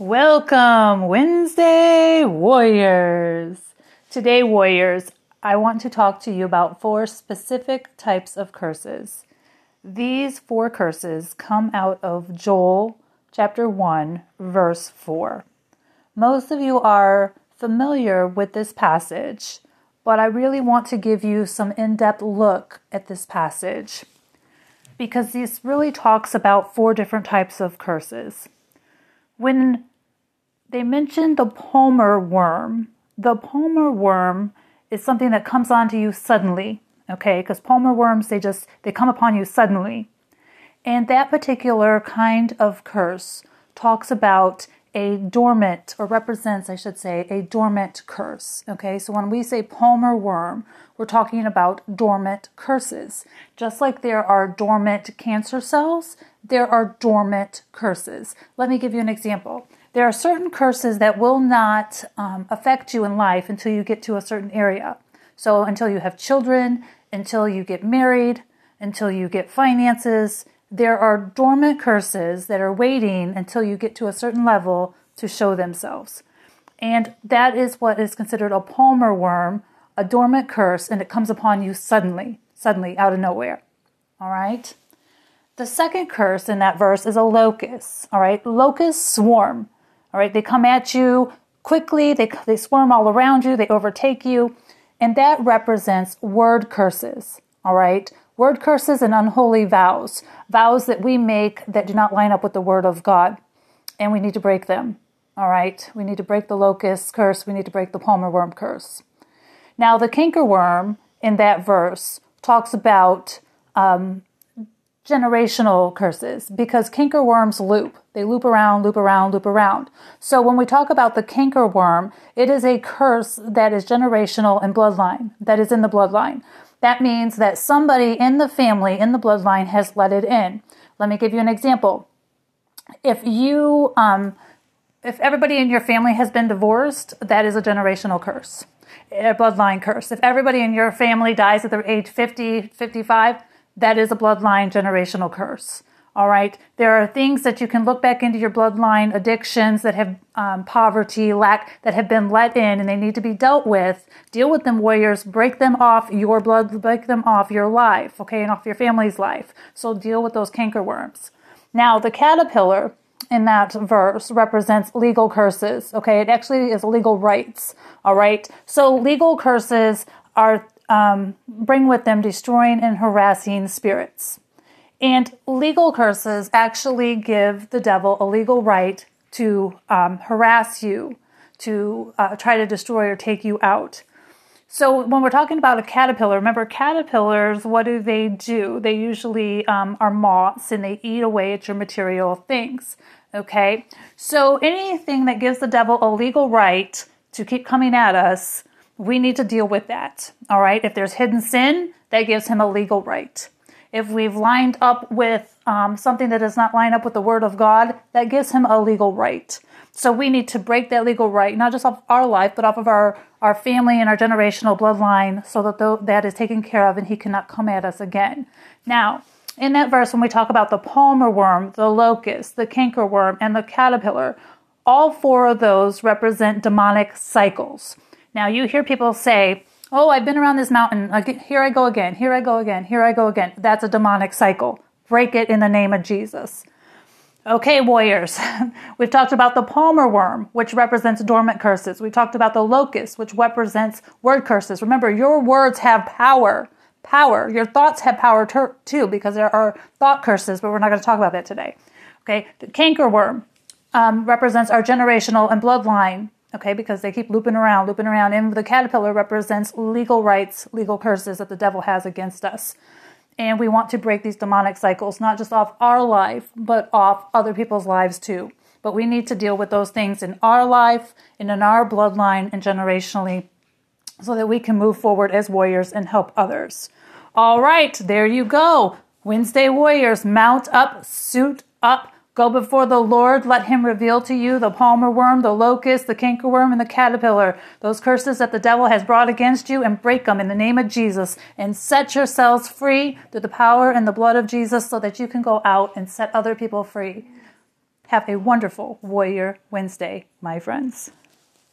Welcome, Wednesday Warriors. Today, Warriors, I want to talk to you about four specific types of curses. These four curses come out of Joel chapter 1, verse 4. Most of you are familiar with this passage, but I really want to give you some in depth look at this passage because this really talks about four different types of curses. When they mention the palmer worm, the palmer worm is something that comes onto you suddenly, okay? Because palmer worms, they just they come upon you suddenly. And that particular kind of curse talks about a dormant, or represents, I should say, a dormant curse. Okay, so when we say palmer worm, we're talking about dormant curses. Just like there are dormant cancer cells, there are dormant curses. Let me give you an example. There are certain curses that will not um, affect you in life until you get to a certain area. So, until you have children, until you get married, until you get finances, there are dormant curses that are waiting until you get to a certain level to show themselves. And that is what is considered a palmer worm, a dormant curse, and it comes upon you suddenly, suddenly out of nowhere. All right? The second curse in that verse is a locust. All right? Locusts swarm. All right? They come at you quickly, they, they swarm all around you, they overtake you, and that represents word curses. All right? Word curses and unholy vows, vows that we make that do not line up with the word of God, and we need to break them. All right, we need to break the locust curse, we need to break the palmer worm curse. Now, the cankerworm in that verse talks about um, generational curses because cankerworms loop. They loop around, loop around, loop around. So when we talk about the cankerworm, it is a curse that is generational and bloodline, that is in the bloodline. That means that somebody in the family, in the bloodline, has let it in. Let me give you an example. If you, um, if everybody in your family has been divorced, that is a generational curse, a bloodline curse. If everybody in your family dies at the age 50, 55, that is a bloodline generational curse. All right. There are things that you can look back into your bloodline, addictions that have um, poverty, lack that have been let in and they need to be dealt with. Deal with them, warriors. Break them off your blood, break them off your life, okay, and off your family's life. So deal with those cankerworms. Now, the caterpillar in that verse represents legal curses, okay? It actually is legal rights, all right? So legal curses are um, bring with them destroying and harassing spirits. And legal curses actually give the devil a legal right to um, harass you, to uh, try to destroy or take you out. So when we're talking about a caterpillar, remember caterpillars, what do they do? They usually um, are moths and they eat away at your material things. Okay? So anything that gives the devil a legal right to keep coming at us, we need to deal with that. All right? If there's hidden sin, that gives him a legal right. If we've lined up with um, something that does not line up with the Word of God, that gives him a legal right. So we need to break that legal right, not just off our life, but off of our, our family and our generational bloodline, so that the, that is taken care of and he cannot come at us again. Now, in that verse, when we talk about the palmer worm, the locust, the canker worm, and the caterpillar, all four of those represent demonic cycles. Now, you hear people say, Oh, I've been around this mountain. Here I go again. Here I go again. Here I go again. That's a demonic cycle. Break it in the name of Jesus. Okay, warriors. We've talked about the palmer worm, which represents dormant curses. We talked about the locust, which represents word curses. Remember, your words have power. Power. Your thoughts have power too, because there are thought curses, but we're not going to talk about that today. Okay, the canker worm um, represents our generational and bloodline okay, because they keep looping around, looping around. And the caterpillar represents legal rights, legal curses that the devil has against us. And we want to break these demonic cycles, not just off our life, but off other people's lives too. But we need to deal with those things in our life and in our bloodline and generationally so that we can move forward as warriors and help others. All right, there you go. Wednesday Warriors, mount up, suit up, Go before the Lord, let him reveal to you the palmer worm, the locust, the cankerworm, and the caterpillar, those curses that the devil has brought against you, and break them in the name of Jesus, and set yourselves free through the power and the blood of Jesus so that you can go out and set other people free. Have a wonderful Warrior Wednesday, my friends.